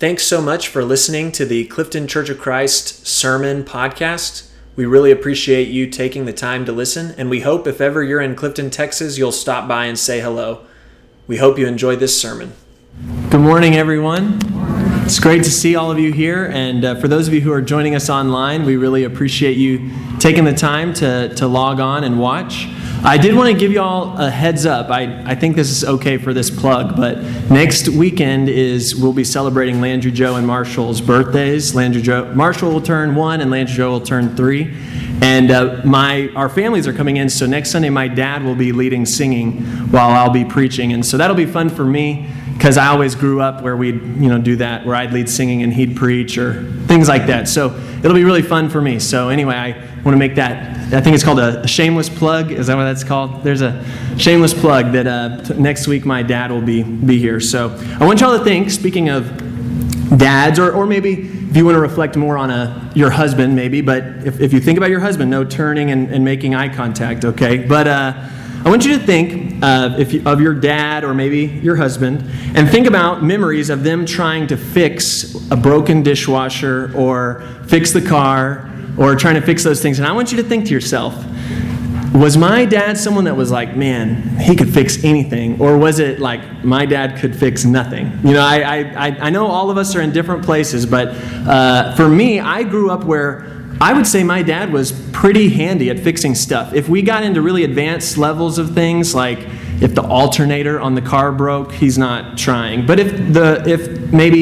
Thanks so much for listening to the Clifton Church of Christ Sermon Podcast. We really appreciate you taking the time to listen, and we hope if ever you're in Clifton, Texas, you'll stop by and say hello. We hope you enjoy this sermon. Good morning, everyone. It's great to see all of you here, and uh, for those of you who are joining us online, we really appreciate you taking the time to, to log on and watch. I did want to give you all a heads up. I, I think this is okay for this plug, but next weekend is we'll be celebrating Landry Joe and Marshall's birthdays. Landry Joe, Marshall will turn one, and Landry Joe will turn three. And uh, my our families are coming in, so next Sunday my dad will be leading singing while I'll be preaching, and so that'll be fun for me because I always grew up where we'd you know do that, where I'd lead singing and he'd preach or things like that. So it'll be really fun for me. So anyway, I want to make that. I think it's called a, shameless plug. Is that what that's called? There's a shameless plug that uh, t- next week my dad will be be here. So I want y'all to think. Speaking of dads, or or maybe if you want to reflect more on a your husband, maybe. But if, if you think about your husband, no turning and, and making eye contact. Okay, but. Uh, I want you to think uh, you, of your dad or maybe your husband and think about memories of them trying to fix a broken dishwasher or fix the car or trying to fix those things. And I want you to think to yourself, was my dad someone that was like, man, he could fix anything? Or was it like, my dad could fix nothing? You know, I, I, I know all of us are in different places, but uh, for me, I grew up where I would say my dad was pretty handy at fixing stuff. If we got into really advanced levels of things, like if the alternator on the car broke, he's not trying. But if the if maybe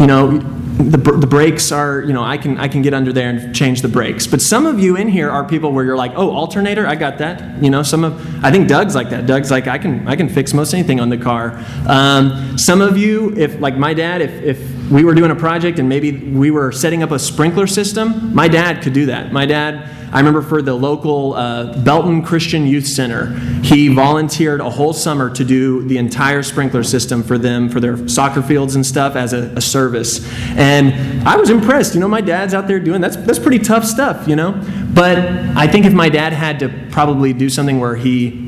you know the, the brakes are you know I can I can get under there and change the brakes. But some of you in here are people where you're like, oh, alternator, I got that. You know, some of I think Doug's like that. Doug's like I can I can fix most anything on the car. Um, some of you, if like my dad, if if we were doing a project and maybe we were setting up a sprinkler system, my dad could do that. My dad, I remember for the local uh, Belton Christian Youth Center, he volunteered a whole summer to do the entire sprinkler system for them, for their soccer fields and stuff as a, a service. And I was impressed. You know, my dad's out there doing that's that's pretty tough stuff, you know. But I think if my dad had to probably do something where he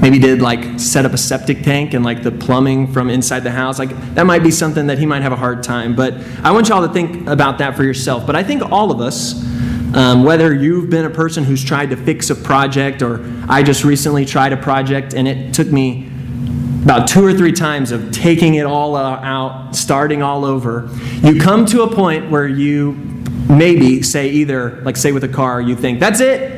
maybe did like set up a septic tank and like the plumbing from inside the house. Like that might be something that he might have a hard time. But i want y'all to think about that for yourself. But i think all of us um, whether you've been a person who's tried to fix a project or i just recently tried a project and it took me about two or three times of taking it all out starting all over you come to a point where you maybe say either like say with a car you think that's it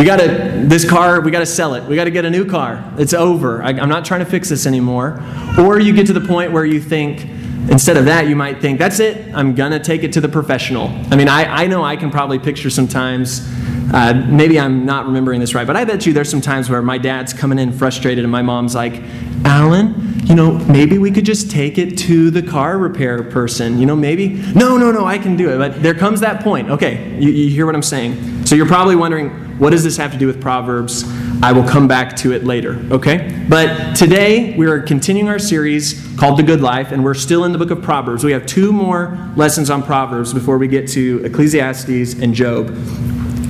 we got to, this car, we got to sell it. We got to get a new car. It's over. I, I'm not trying to fix this anymore. Or you get to the point where you think, instead of that, you might think, that's it. I'm going to take it to the professional. I mean, I, I know I can probably picture sometimes, uh, maybe I'm not remembering this right, but I bet you there's some times where my dad's coming in frustrated and my mom's like, Alan, you know, maybe we could just take it to the car repair person. You know, maybe, no, no, no, I can do it. But there comes that point. Okay, you, you hear what I'm saying? So you're probably wondering, what does this have to do with Proverbs? I will come back to it later, okay? But today we are continuing our series called The Good Life, and we're still in the book of Proverbs. We have two more lessons on Proverbs before we get to Ecclesiastes and Job.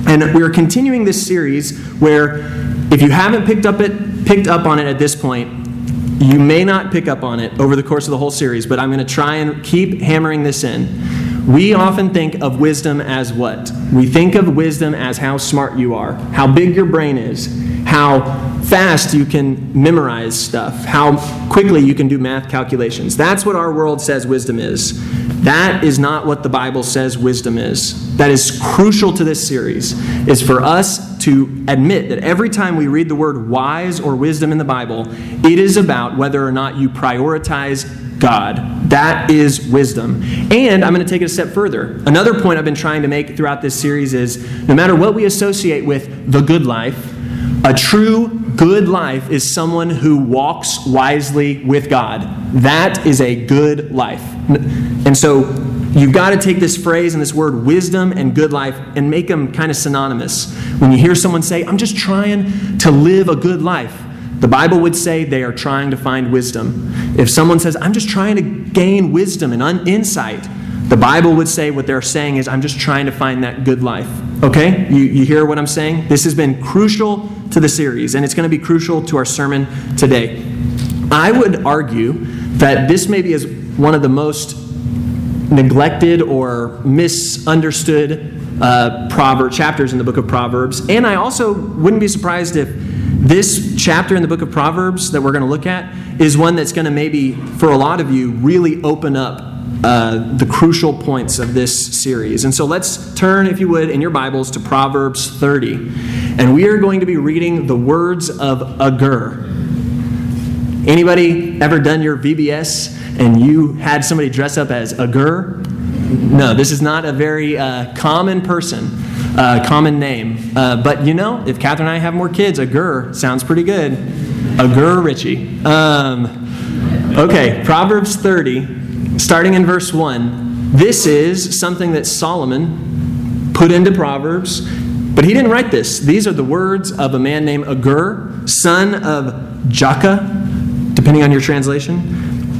And we are continuing this series where if you haven't picked up it picked up on it at this point, you may not pick up on it over the course of the whole series, but I'm going to try and keep hammering this in. We often think of wisdom as what? We think of wisdom as how smart you are, how big your brain is, how fast you can memorize stuff, how quickly you can do math calculations. That's what our world says wisdom is. That is not what the Bible says wisdom is. That is crucial to this series is for us to admit that every time we read the word wise or wisdom in the Bible, it is about whether or not you prioritize God. That is wisdom. And I'm going to take it a step further. Another point I've been trying to make throughout this series is no matter what we associate with the good life, a true good life is someone who walks wisely with God. That is a good life. And so you've got to take this phrase and this word wisdom and good life and make them kind of synonymous. When you hear someone say, I'm just trying to live a good life, the Bible would say they are trying to find wisdom. If someone says, I'm just trying to gain wisdom and insight, the Bible would say what they're saying is, I'm just trying to find that good life. Okay? You, you hear what I'm saying? This has been crucial to the series, and it's going to be crucial to our sermon today. I would argue that this maybe is one of the most neglected or misunderstood uh, proverb chapters in the book of Proverbs. And I also wouldn't be surprised if this chapter in the book of Proverbs that we're going to look at is one that's going to maybe, for a lot of you, really open up uh, the crucial points of this series. And so let's turn, if you would, in your Bibles to Proverbs 30. And we are going to be reading the words of Agur. Anybody ever done your VBS and you had somebody dress up as Agur? No, this is not a very uh, common person, uh, common name. Uh, but you know, if Catherine and I have more kids, Agur sounds pretty good. Agur Ritchie. Um, okay, Proverbs 30, starting in verse 1. This is something that Solomon put into Proverbs, but he didn't write this. These are the words of a man named Agur, son of Jakeh depending on your translation,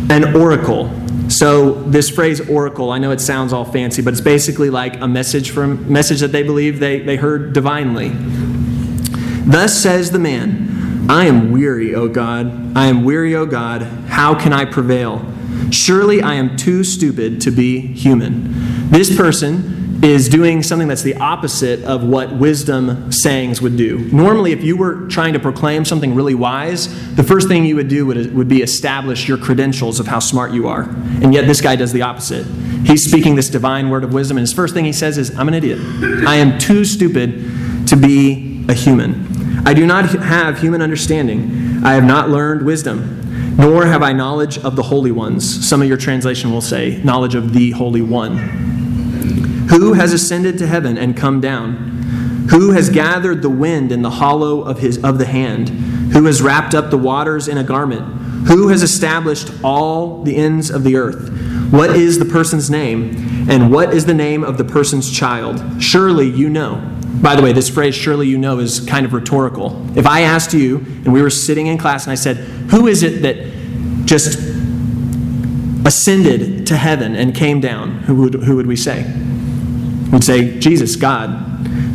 an oracle. So this phrase oracle, I know it sounds all fancy, but it's basically like a message from message that they believe they, they heard divinely. Thus says the man, I am weary, O God. I am weary, O God. How can I prevail? Surely I am too stupid to be human. This person is doing something that's the opposite of what wisdom sayings would do. Normally, if you were trying to proclaim something really wise, the first thing you would do would, would be establish your credentials of how smart you are. And yet, this guy does the opposite. He's speaking this divine word of wisdom, and his first thing he says is, I'm an idiot. I am too stupid to be a human. I do not have human understanding. I have not learned wisdom, nor have I knowledge of the holy ones. Some of your translation will say, knowledge of the Holy One. Who has ascended to heaven and come down? Who has gathered the wind in the hollow of, his, of the hand? Who has wrapped up the waters in a garment? Who has established all the ends of the earth? What is the person's name? And what is the name of the person's child? Surely you know. By the way, this phrase, surely you know, is kind of rhetorical. If I asked you, and we were sitting in class, and I said, Who is it that just ascended to heaven and came down? Who would, who would we say? We'd say, Jesus, God.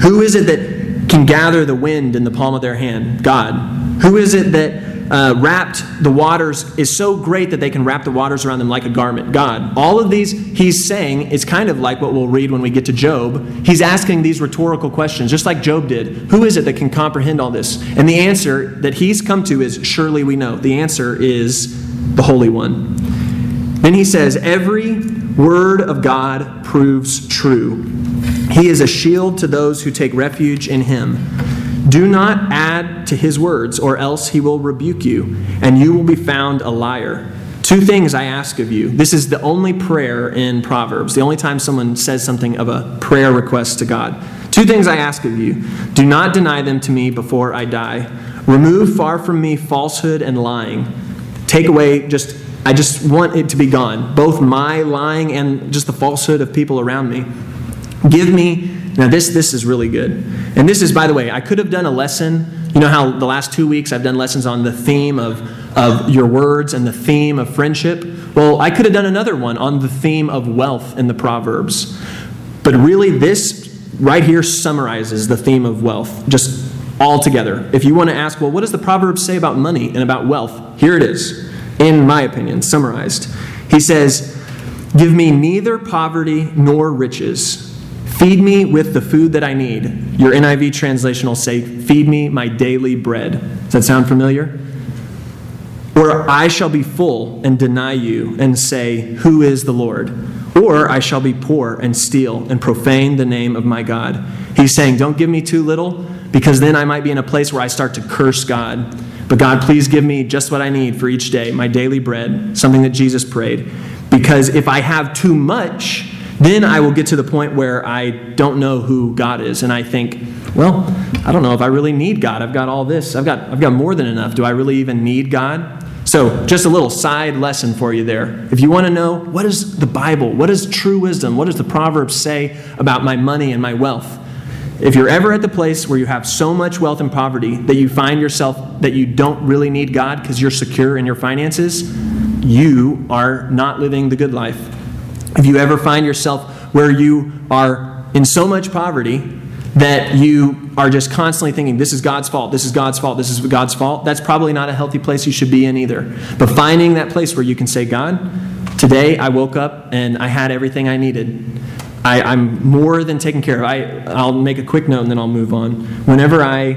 Who is it that can gather the wind in the palm of their hand? God. Who is it that uh, wrapped the waters is so great that they can wrap the waters around them like a garment? God. All of these he's saying is kind of like what we'll read when we get to Job. He's asking these rhetorical questions, just like Job did. Who is it that can comprehend all this? And the answer that he's come to is surely we know. The answer is the Holy One. Then he says, Every word of God proves true. He is a shield to those who take refuge in him. Do not add to his words, or else he will rebuke you, and you will be found a liar. Two things I ask of you. This is the only prayer in Proverbs, the only time someone says something of a prayer request to God. Two things I ask of you. Do not deny them to me before I die. Remove far from me falsehood and lying. Take away just I just want it to be gone, both my lying and just the falsehood of people around me. Give me, now this, this is really good. And this is, by the way, I could have done a lesson. You know how the last two weeks I've done lessons on the theme of, of your words and the theme of friendship? Well, I could have done another one on the theme of wealth in the Proverbs. But really, this right here summarizes the theme of wealth, just all together. If you want to ask, well, what does the Proverbs say about money and about wealth? Here it is in my opinion, summarized. He says, Give me neither poverty nor riches. Feed me with the food that I need. Your NIV translation will say, Feed me my daily bread. Does that sound familiar? Or I shall be full and deny you and say, Who is the Lord? Or I shall be poor and steal and profane the name of my God. He's saying, Don't give me too little, because then I might be in a place where I start to curse God but God, please give me just what I need for each day, my daily bread, something that Jesus prayed. Because if I have too much, then I will get to the point where I don't know who God is. And I think, well, I don't know if I really need God. I've got all this. I've got, I've got more than enough. Do I really even need God? So, just a little side lesson for you there. If you want to know what is the Bible, what is true wisdom, what does the Proverbs say about my money and my wealth, if you're ever at the place where you have so much wealth and poverty that you find yourself that you don't really need God because you're secure in your finances, you are not living the good life. If you ever find yourself where you are in so much poverty that you are just constantly thinking, this is God's fault, this is God's fault, this is God's fault, that's probably not a healthy place you should be in either. But finding that place where you can say, God, Today, I woke up and I had everything I needed. I, I'm more than taken care of. I, I'll make a quick note and then I'll move on. Whenever I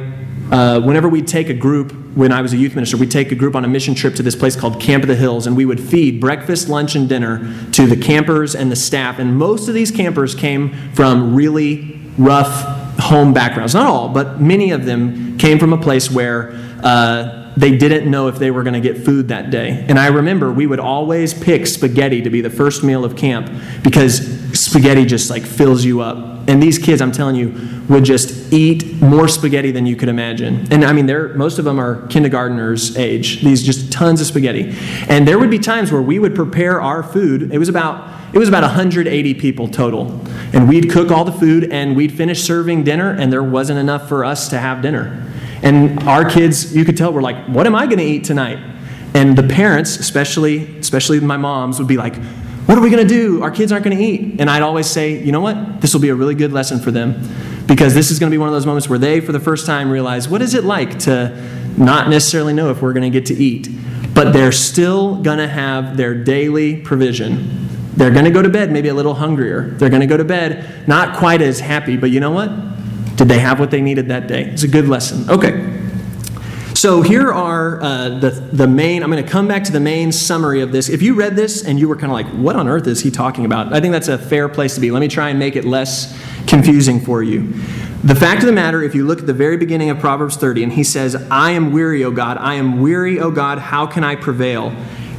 uh, whenever we'd take a group, when I was a youth minister, we'd take a group on a mission trip to this place called Camp of the Hills, and we would feed breakfast, lunch, and dinner to the campers and the staff. And most of these campers came from really rough home backgrounds. Not all, but many of them came from a place where uh, they didn't know if they were going to get food that day. And I remember we would always pick spaghetti to be the first meal of camp because spaghetti just like fills you up and these kids, I'm telling you, would just eat more spaghetti than you could imagine. And I mean, they're, most of them are kindergartners age. These just tons of spaghetti. And there would be times where we would prepare our food. It was about it was about 180 people total. And we'd cook all the food and we'd finish serving dinner, and there wasn't enough for us to have dinner. And our kids, you could tell, were like, What am I going to eat tonight? And the parents, especially, especially my moms, would be like, what are we going to do? Our kids aren't going to eat. And I'd always say, you know what? This will be a really good lesson for them because this is going to be one of those moments where they, for the first time, realize what is it like to not necessarily know if we're going to get to eat. But they're still going to have their daily provision. They're going to go to bed maybe a little hungrier. They're going to go to bed not quite as happy, but you know what? Did they have what they needed that day? It's a good lesson. Okay. So here are uh, the, the main, I'm going to come back to the main summary of this. If you read this and you were kind of like, what on earth is he talking about? I think that's a fair place to be. Let me try and make it less confusing for you. The fact of the matter, if you look at the very beginning of Proverbs 30, and he says, I am weary, O God, I am weary, O God, how can I prevail?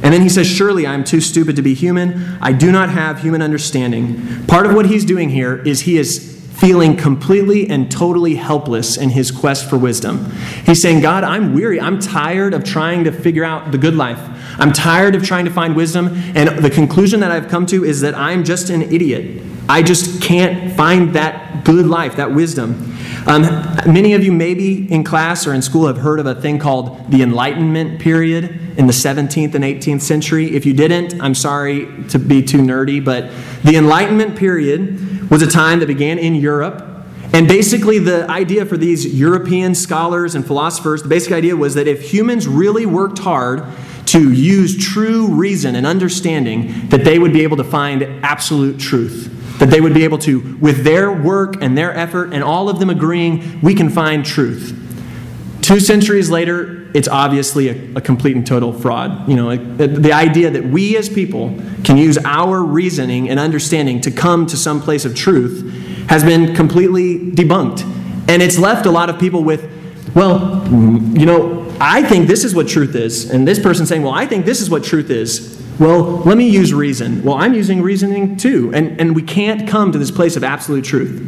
And then he says, Surely I am too stupid to be human. I do not have human understanding. Part of what he's doing here is he is feeling completely and totally helpless in his quest for wisdom. He's saying, God, I'm weary. I'm tired of trying to figure out the good life. I'm tired of trying to find wisdom. And the conclusion that I've come to is that I'm just an idiot. I just can't find that good life, that wisdom. Um, many of you, maybe in class or in school, have heard of a thing called the Enlightenment period in the 17th and 18th century. If you didn't, I'm sorry to be too nerdy, but the Enlightenment period was a time that began in Europe. And basically, the idea for these European scholars and philosophers, the basic idea was that if humans really worked hard to use true reason and understanding, that they would be able to find absolute truth. That they would be able to, with their work and their effort, and all of them agreeing, we can find truth. Two centuries later, it's obviously a, a, complete and total fraud. You know, the idea that we as people can use our reasoning and understanding to come to some place of truth has been completely debunked. And it's left a lot of people with, well, you know, I think this is what truth is. And this person saying, well, I think this is what truth is. Well, let me use reason. Well, I'm using reasoning too. And, and we can't come to this place of absolute truth.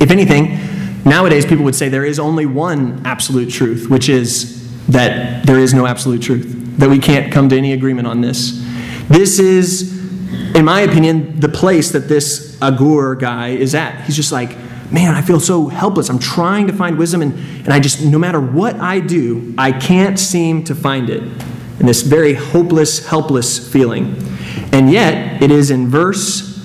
If anything, nowadays people would say there is only one absolute truth, which is that there is no absolute truth, that we can't come to any agreement on this. This is, in my opinion, the place that this Agur guy is at. He's just like, man, I feel so helpless. I'm trying to find wisdom, and, and I just, no matter what I do, I can't seem to find it. And this very hopeless, helpless feeling. And yet, it is in verse,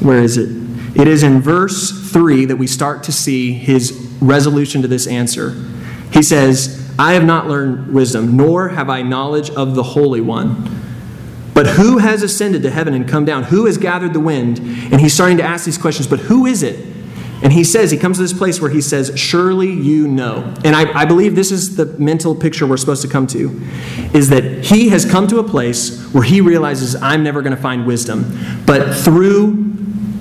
where is it? It is in verse 3 that we start to see his resolution to this answer. He says, I have not learned wisdom, nor have I knowledge of the Holy One. But who has ascended to heaven and come down? Who has gathered the wind? And he's starting to ask these questions, but who is it? And he says, he comes to this place where he says, Surely you know. And I, I, believe this is the mental picture we're supposed to come to, is that he has come to a place where he realizes, I'm never going to find wisdom. But through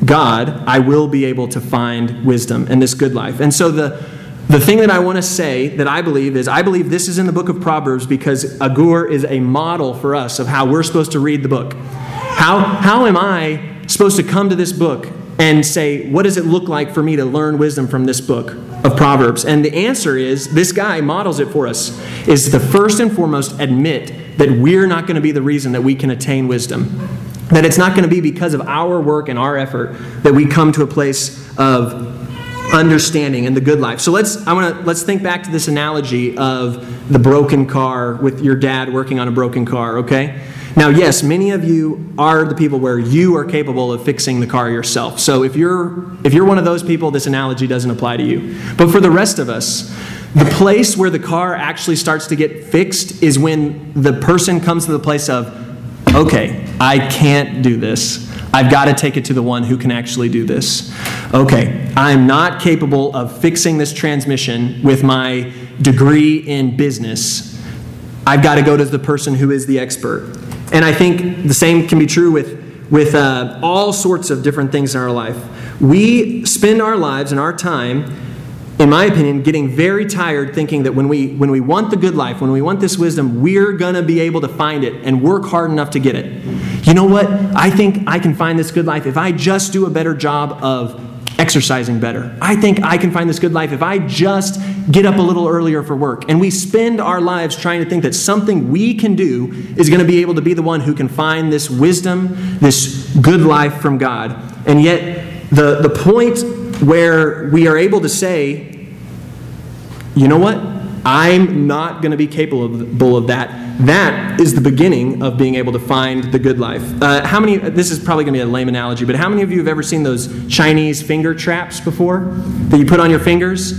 God, I will be able to find wisdom and this good life. And so the the thing that I want to say that I believe is I believe this is in the book of Proverbs because Agur is a model for us of how we're supposed to read the book. How, how am I supposed to come to this book and say, what does it look like for me to learn wisdom from this book of Proverbs? And the answer is this guy models it for us is the first and foremost admit that we're not going to be the reason that we can attain wisdom. That it's not going to be because of our work and our effort that we come to a place of understanding and the good life. So let's I want to let's think back to this analogy of the broken car with your dad working on a broken car, okay? Now, yes, many of you are the people where you are capable of fixing the car yourself. So if you're if you're one of those people, this analogy doesn't apply to you. But for the rest of us, the place where the car actually starts to get fixed is when the person comes to the place of Okay, I can't do this. I've got to take it to the one who can actually do this. Okay, I'm not capable of fixing this transmission with my degree in business. I've got to go to the person who is the expert. And I think the same can be true with, with uh, all sorts of different things in our life. We spend our lives and our time in my opinion, getting very tired thinking that when we, when we want the good life, when we want this wisdom, we're going to be able to find it and work hard enough to get it. You know what? I think I can find this good life if I just do a better job of exercising better. I think I can find this good life if I just get up a little earlier for work. And we spend our lives trying to think that something we can do is going to be able to be the one who can find this wisdom, this good life from God. And yet, the, the point where we are able to say, you know what? I'm not going to be capable of that. That is the beginning of being able to find the good life. Uh, how many, this is probably going to be a lame analogy, but how many of you have ever seen those Chinese finger traps before that you put on your fingers?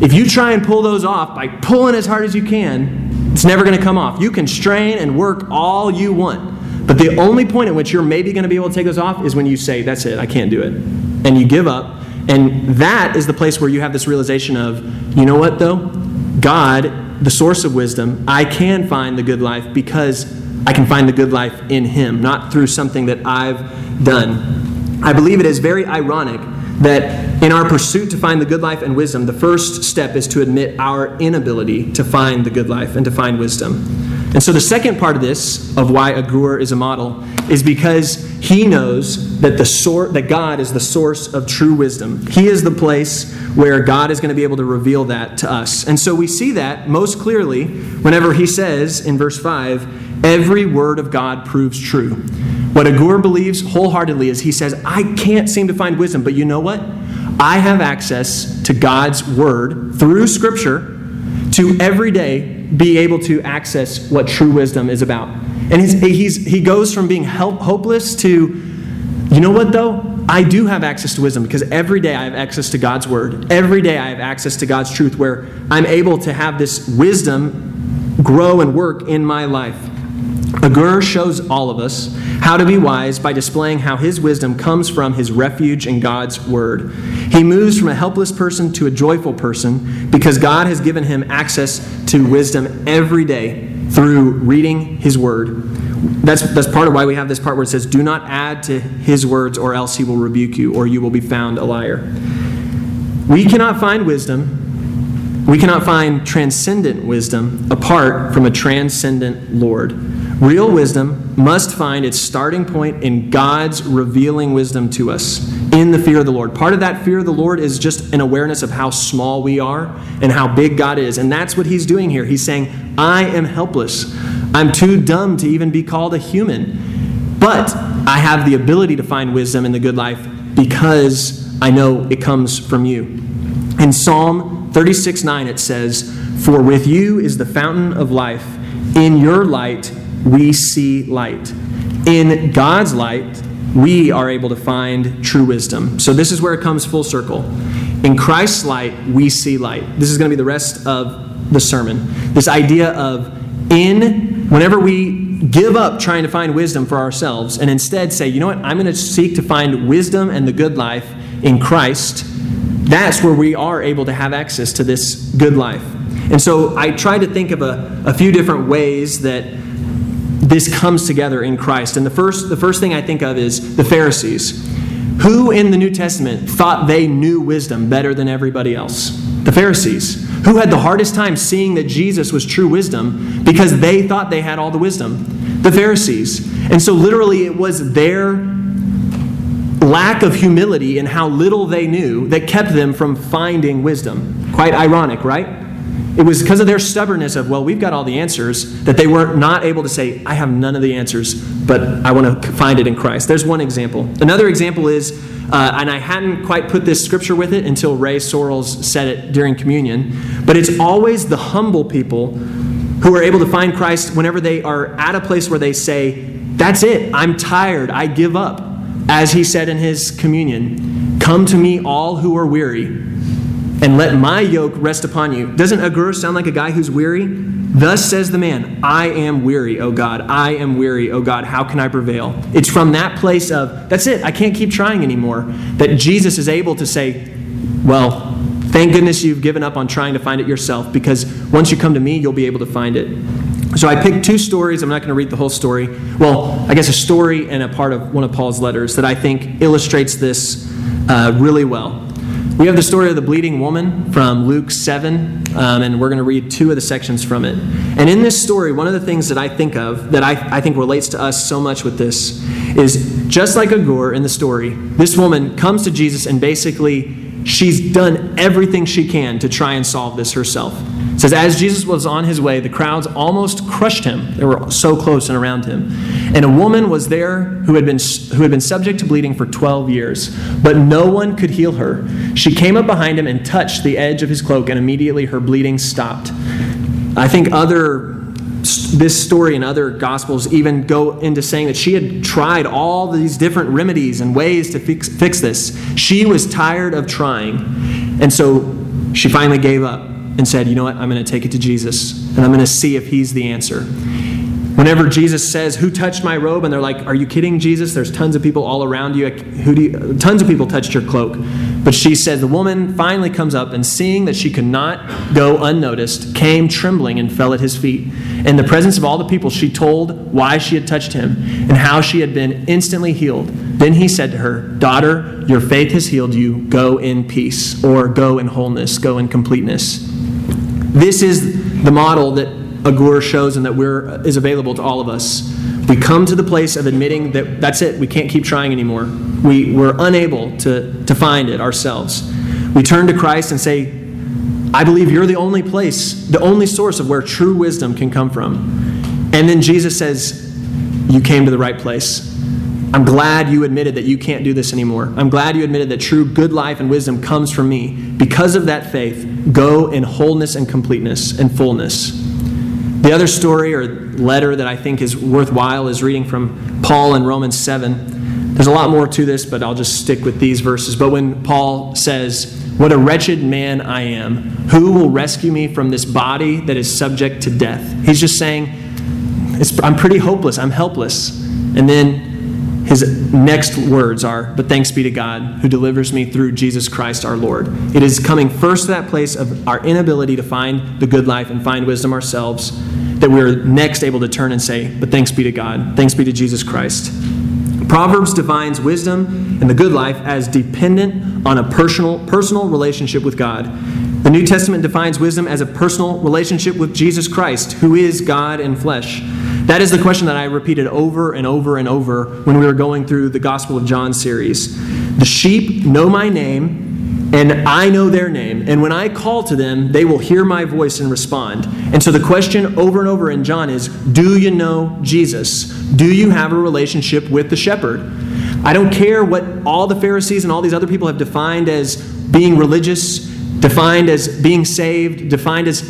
If you try and pull those off by pulling as hard as you can, it's never going to come off. You can strain and work all you want. But the only point at which you're maybe going to be able to take those off is when you say, That's it, I can't do it. And you give up and that is the place where you have this realization of, you know what, though? God, the source of wisdom, I can find the good life because I can find the good life in Him, not through something that I've done. I believe it is very ironic that in our pursuit to find the good life and wisdom, the first step is to admit our inability to find the good life and to find wisdom. And so the second part of this, of why a Agur is a model, is because he knows that the sor- that God is the source of true wisdom. He is the place where God is going to be able to reveal that to us. And so we see that most clearly whenever he says in verse 5, every word of God proves true. What Agur believes wholeheartedly is he says, I can't seem to find wisdom, but you know what? I have access to God's word through Scripture to every day be able to access what true wisdom is about. And he's, he's, he goes from being help, hopeless to, you know what though? I do have access to wisdom because every day I have access to God's word. Every day I have access to God's truth where I'm able to have this wisdom grow and work in my life. Agur shows all of us how to be wise by displaying how his wisdom comes from his refuge in God's word. He moves from a helpless person to a joyful person because God has given him access to wisdom every day through reading his word. That's, that's part of why we have this part where it says, Do not add to his words, or else he will rebuke you, or you will be found a liar. We cannot find wisdom, we cannot find transcendent wisdom apart from a transcendent Lord. Real wisdom must find its starting point in God's revealing wisdom to us in the fear of the Lord. Part of that fear of the Lord is just an awareness of how small we are and how big God is. And that's what he's doing here. He's saying, I am helpless. I'm too dumb to even be called a human. But I have the ability to find wisdom in the good life because I know it comes from you. In Psalm 36 9, it says, For with you is the fountain of life. In your light, we see light. In God's light, we are able to find true wisdom. So, this is where it comes full circle. In Christ's light, we see light. This is going to be the rest of the sermon. This idea of in, whenever we give up trying to find wisdom for ourselves and instead say, you know what, I'm going to seek to find wisdom and the good life in Christ, that's where we are able to have access to this good life. And so I try to think of a, a few different ways that this comes together in Christ. And the first, the first thing I think of is the Pharisees. Who in the New Testament thought they knew wisdom better than everybody else? The Pharisees. Who had the hardest time seeing that Jesus was true wisdom because they thought they had all the wisdom? The Pharisees. And so, literally, it was their lack of humility and how little they knew that kept them from finding wisdom. Quite ironic, right? It was because of their stubbornness of, well, we've got all the answers, that they were not able to say, I have none of the answers, but I want to find it in Christ. There's one example. Another example is, uh, and I hadn't quite put this scripture with it until Ray Sorrells said it during communion, but it's always the humble people who are able to find Christ whenever they are at a place where they say, That's it, I'm tired, I give up. As he said in his communion, Come to me, all who are weary and let my yoke rest upon you. Doesn't Agur sound like a guy who's weary? Thus says the man, I am weary, O God. I am weary, O God. How can I prevail? It's from that place of, that's it, I can't keep trying anymore, that Jesus is able to say, Well, thank goodness you've given up on trying to find it yourself, because once you come to me, you'll be able to find it. So I picked two stories. I'm not going to read the whole story. Well, I guess a story and a part of one of Paul's letters that I think illustrates this uh, really well. We have the story of the bleeding woman from Luke 7, um, and we're going to read two of the sections from it. And in this story, one of the things that I think of that I, I think relates to us so much with this is just like Agur in the story, this woman comes to Jesus and basically she's done everything she can to try and solve this herself. It says, as Jesus was on his way, the crowds almost crushed him. They were so close and around him. And a woman was there who had been, who had been subject to bleeding for 12 years, but no one could heal her. She came up behind him and touched the edge of his cloak, and immediately her bleeding stopped. I think other this story and other gospels even go into saying that she had tried all these different remedies and ways to fix, fix this. She was tired of trying. And so she finally gave up and said, You know what? I'm going to take it to Jesus and I'm going to see if he's the answer. Whenever Jesus says, Who touched my robe? and they're like, Are you kidding, Jesus? There's tons of people all around you. Who do you, tons of people touched your cloak. But she said, The woman finally comes up and seeing that she could not go unnoticed, came trembling and fell at his feet. In the presence of all the people, she told why she had touched him and how she had been instantly healed. Then he said to her, Daughter, your faith has healed you. Go in peace, or go in wholeness, go in completeness. This is the model that Agur shows and that we're, is available to all of us. We come to the place of admitting that that's it, we can't keep trying anymore. We, we're unable to, to find it ourselves. We turn to Christ and say, I believe you're the only place, the only source of where true wisdom can come from. And then Jesus says, You came to the right place. I'm glad you admitted that you can't do this anymore. I'm glad you admitted that true good life and wisdom comes from me. Because of that faith, go in wholeness and completeness and fullness. The other story or letter that I think is worthwhile is reading from Paul in Romans 7. There's a lot more to this, but I'll just stick with these verses. But when Paul says, What a wretched man I am, who will rescue me from this body that is subject to death? He's just saying, I'm pretty hopeless, I'm helpless. And then his next words are, But thanks be to God who delivers me through Jesus Christ our Lord. It is coming first to that place of our inability to find the good life and find wisdom ourselves that we're next able to turn and say, But thanks be to God. Thanks be to Jesus Christ. Proverbs defines wisdom and the good life as dependent on a personal, personal relationship with God. The New Testament defines wisdom as a personal relationship with Jesus Christ, who is God in flesh. That is the question that I repeated over and over and over when we were going through the Gospel of John series. The sheep know my name, and I know their name. And when I call to them, they will hear my voice and respond. And so the question over and over in John is Do you know Jesus? Do you have a relationship with the shepherd? I don't care what all the Pharisees and all these other people have defined as being religious, defined as being saved, defined as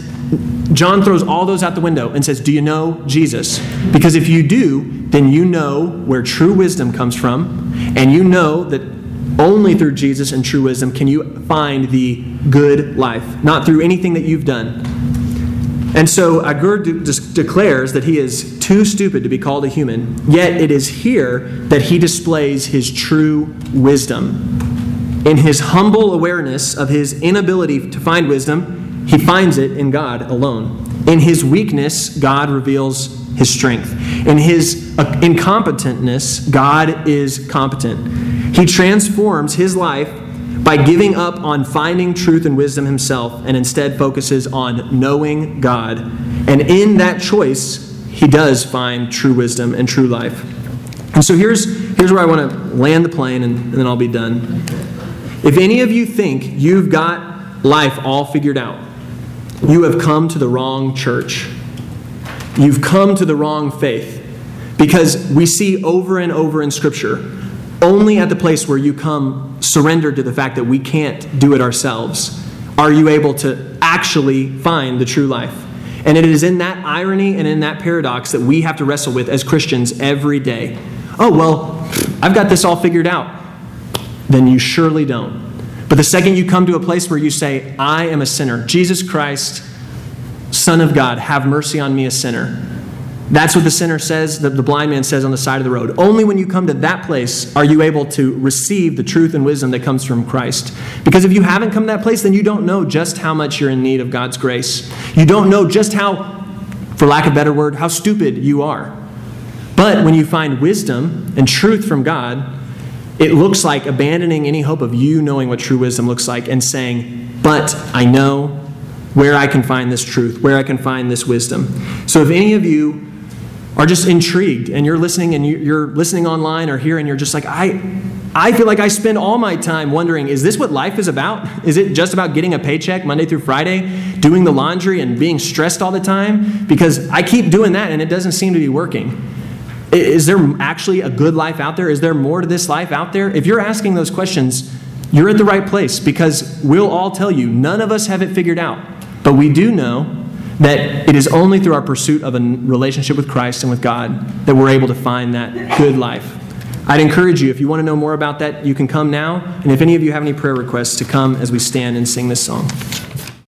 John throws all those out the window and says, Do you know Jesus? Because if you do, then you know where true wisdom comes from, and you know that only through Jesus and true wisdom can you find the good life, not through anything that you've done. And so Agur de- de- declares that he is too stupid to be called a human, yet it is here that he displays his true wisdom. In his humble awareness of his inability to find wisdom, he finds it in God alone. In his weakness, God reveals his strength. In his uh, incompetentness, God is competent. He transforms his life by giving up on finding truth and wisdom himself and instead focuses on knowing God. And in that choice, he does find true wisdom and true life. And so here's, here's where I want to land the plane and, and then I'll be done. If any of you think you've got life all figured out, you have come to the wrong church. You've come to the wrong faith. Because we see over and over in Scripture, only at the place where you come surrendered to the fact that we can't do it ourselves are you able to actually find the true life. And it is in that irony and in that paradox that we have to wrestle with as Christians every day. Oh, well, I've got this all figured out. Then you surely don't. But the second you come to a place where you say, I am a sinner, Jesus Christ Son of God, have mercy on me, a sinner. That's what the sinner says, the, the blind man says on the side of the road. Only when you come to that place are you able to receive the truth and wisdom that comes from Christ. Because if you haven't come to that place, then you don't know just how much you're in need of God's grace. You don't know just how, for lack of a better word, how stupid you are. But when you find wisdom and truth from God, it looks like abandoning any hope of you knowing what true wisdom looks like and saying, But I know where I can find this truth, where I can find this wisdom. So if any of you are just intrigued and you're listening and you're listening online or here and you're just like, I, I feel like I spend all my time wondering, is this what life is about? Is it just about getting a paycheck Monday through Friday, doing the laundry and being stressed all the time? Because I keep doing that and it doesn't seem to be working. Is there actually a good life out there? Is there more to this life out there? If you're asking those questions, you're at the right place because we'll all tell you none of us have it figured out. But we do know that it is only through our pursuit of a relationship with Christ and with God that we're able to find that good life. I'd encourage you, if you want to know more about that, you can come now. And if any of you have any prayer requests, to come as we stand and sing this song.